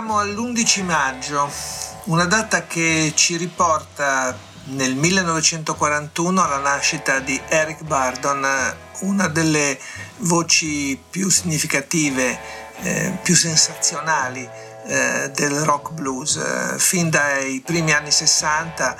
Siamo all'11 maggio, una data che ci riporta nel 1941 alla nascita di Eric Bardon, una delle voci più significative, eh, più sensazionali eh, del rock blues. Eh, fin dai primi anni 60,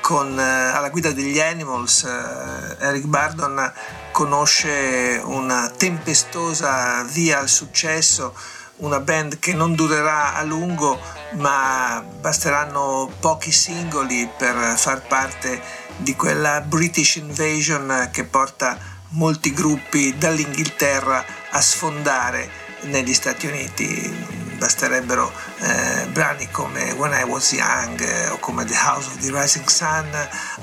con, eh, alla guida degli Animals, eh, Eric Bardon conosce una tempestosa via al successo una band che non durerà a lungo, ma basteranno pochi singoli per far parte di quella British Invasion che porta molti gruppi dall'Inghilterra a sfondare negli Stati Uniti basterebbero eh, brani come When I Was Young eh, o come The House of the Rising Sun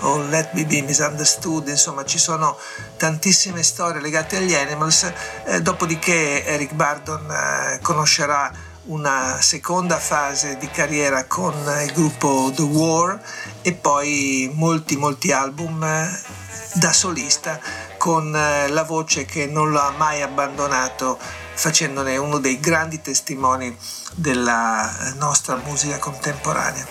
o Let Me Be Misunderstood, insomma ci sono tantissime storie legate agli Animals, eh, dopodiché Eric Bardon eh, conoscerà una seconda fase di carriera con il gruppo The War e poi molti molti album da solista con la voce che non lo ha mai abbandonato facendone uno dei grandi testimoni della nostra musica contemporanea.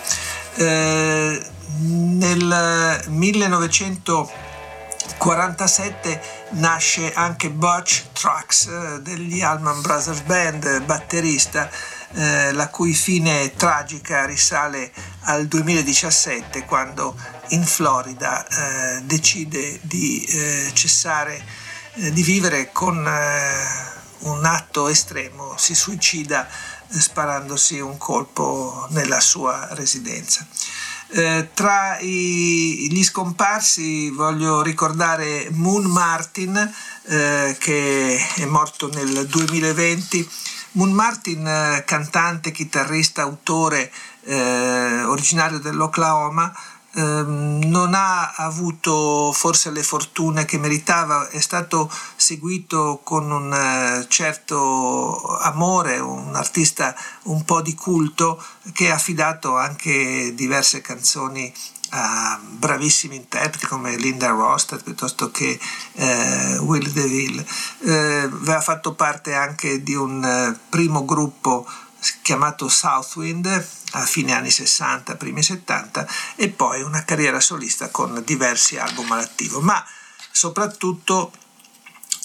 Eh, nel 1947 nasce anche Butch Trucks eh, degli Allman Brothers Band, batterista, eh, la cui fine tragica risale al 2017 quando in Florida eh, decide di eh, cessare di vivere con un atto estremo, si suicida eh, sparandosi un colpo nella sua residenza. Eh, tra i, gli scomparsi voglio ricordare Moon Martin eh, che è morto nel 2020. Moon Martin, eh, cantante, chitarrista, autore eh, originario dell'Oklahoma, Ehm, non ha avuto forse le fortune che meritava, è stato seguito con un eh, certo amore, un artista un po' di culto che ha affidato anche diverse canzoni a bravissimi interpreti come Linda Rostad piuttosto che eh, Will DeVille. Eh, aveva fatto parte anche di un eh, primo gruppo chiamato Southwind a fine anni 60, primi 70 e poi una carriera solista con diversi album all'attivo, ma soprattutto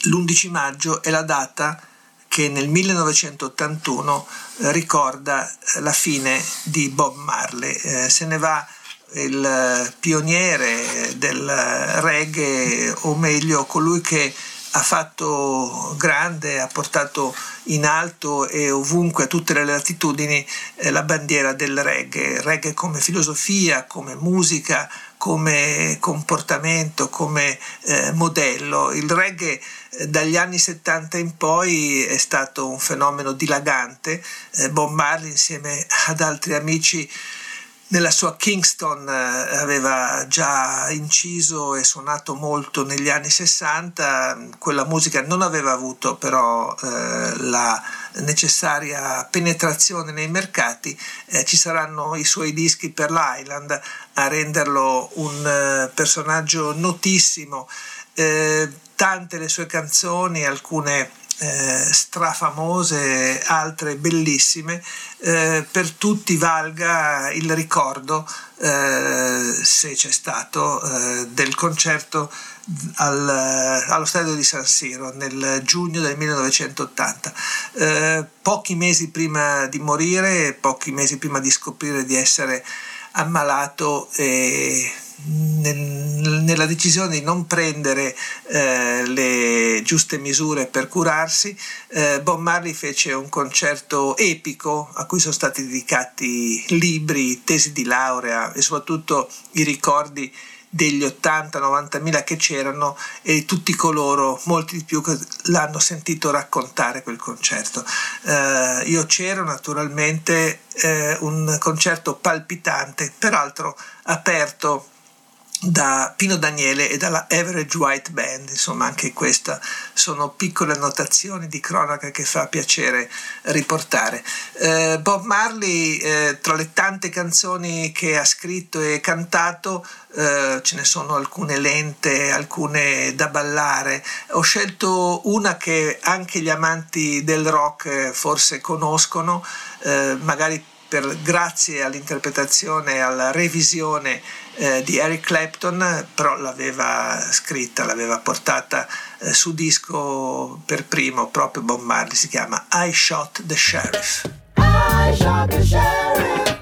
l'11 maggio è la data che nel 1981 eh, ricorda la fine di Bob Marley. Eh, se ne va il pioniere del reggae, o meglio colui che ha fatto grande, ha portato in alto e ovunque a tutte le latitudini eh, la bandiera del reggae, reggae come filosofia, come musica, come comportamento, come eh, modello. Il reggae eh, dagli anni 70 in poi è stato un fenomeno dilagante, eh, Bob Marley insieme ad altri amici nella sua Kingston eh, aveva già inciso e suonato molto negli anni 60, quella musica non aveva avuto però eh, la necessaria penetrazione nei mercati, eh, ci saranno i suoi dischi per l'Island a renderlo un eh, personaggio notissimo, eh, tante le sue canzoni, alcune eh, strafamose, altre bellissime, eh, per tutti valga il ricordo, eh, se c'è stato, eh, del concerto al, allo stadio di San Siro nel giugno del 1980. Eh, pochi mesi prima di morire, pochi mesi prima di scoprire di essere ammalato e nella decisione di non prendere eh, le giuste misure per curarsi, eh, Bob Marley fece un concerto epico a cui sono stati dedicati libri, tesi di laurea e soprattutto i ricordi degli 80-90 mila che c'erano e tutti coloro, molti di più, che l'hanno sentito raccontare quel concerto. Eh, io c'ero naturalmente, eh, un concerto palpitante, peraltro aperto da Pino Daniele e dalla Average White Band, insomma anche queste sono piccole annotazioni di cronaca che fa piacere riportare. Eh, Bob Marley, eh, tra le tante canzoni che ha scritto e cantato, eh, ce ne sono alcune lente, alcune da ballare. Ho scelto una che anche gli amanti del rock eh, forse conoscono, eh, magari per, grazie all'interpretazione e alla revisione eh, di Eric Clapton, però l'aveva scritta, l'aveva portata eh, su disco per primo proprio Marley, si chiama I Shot the Sheriff. I shot the sheriff,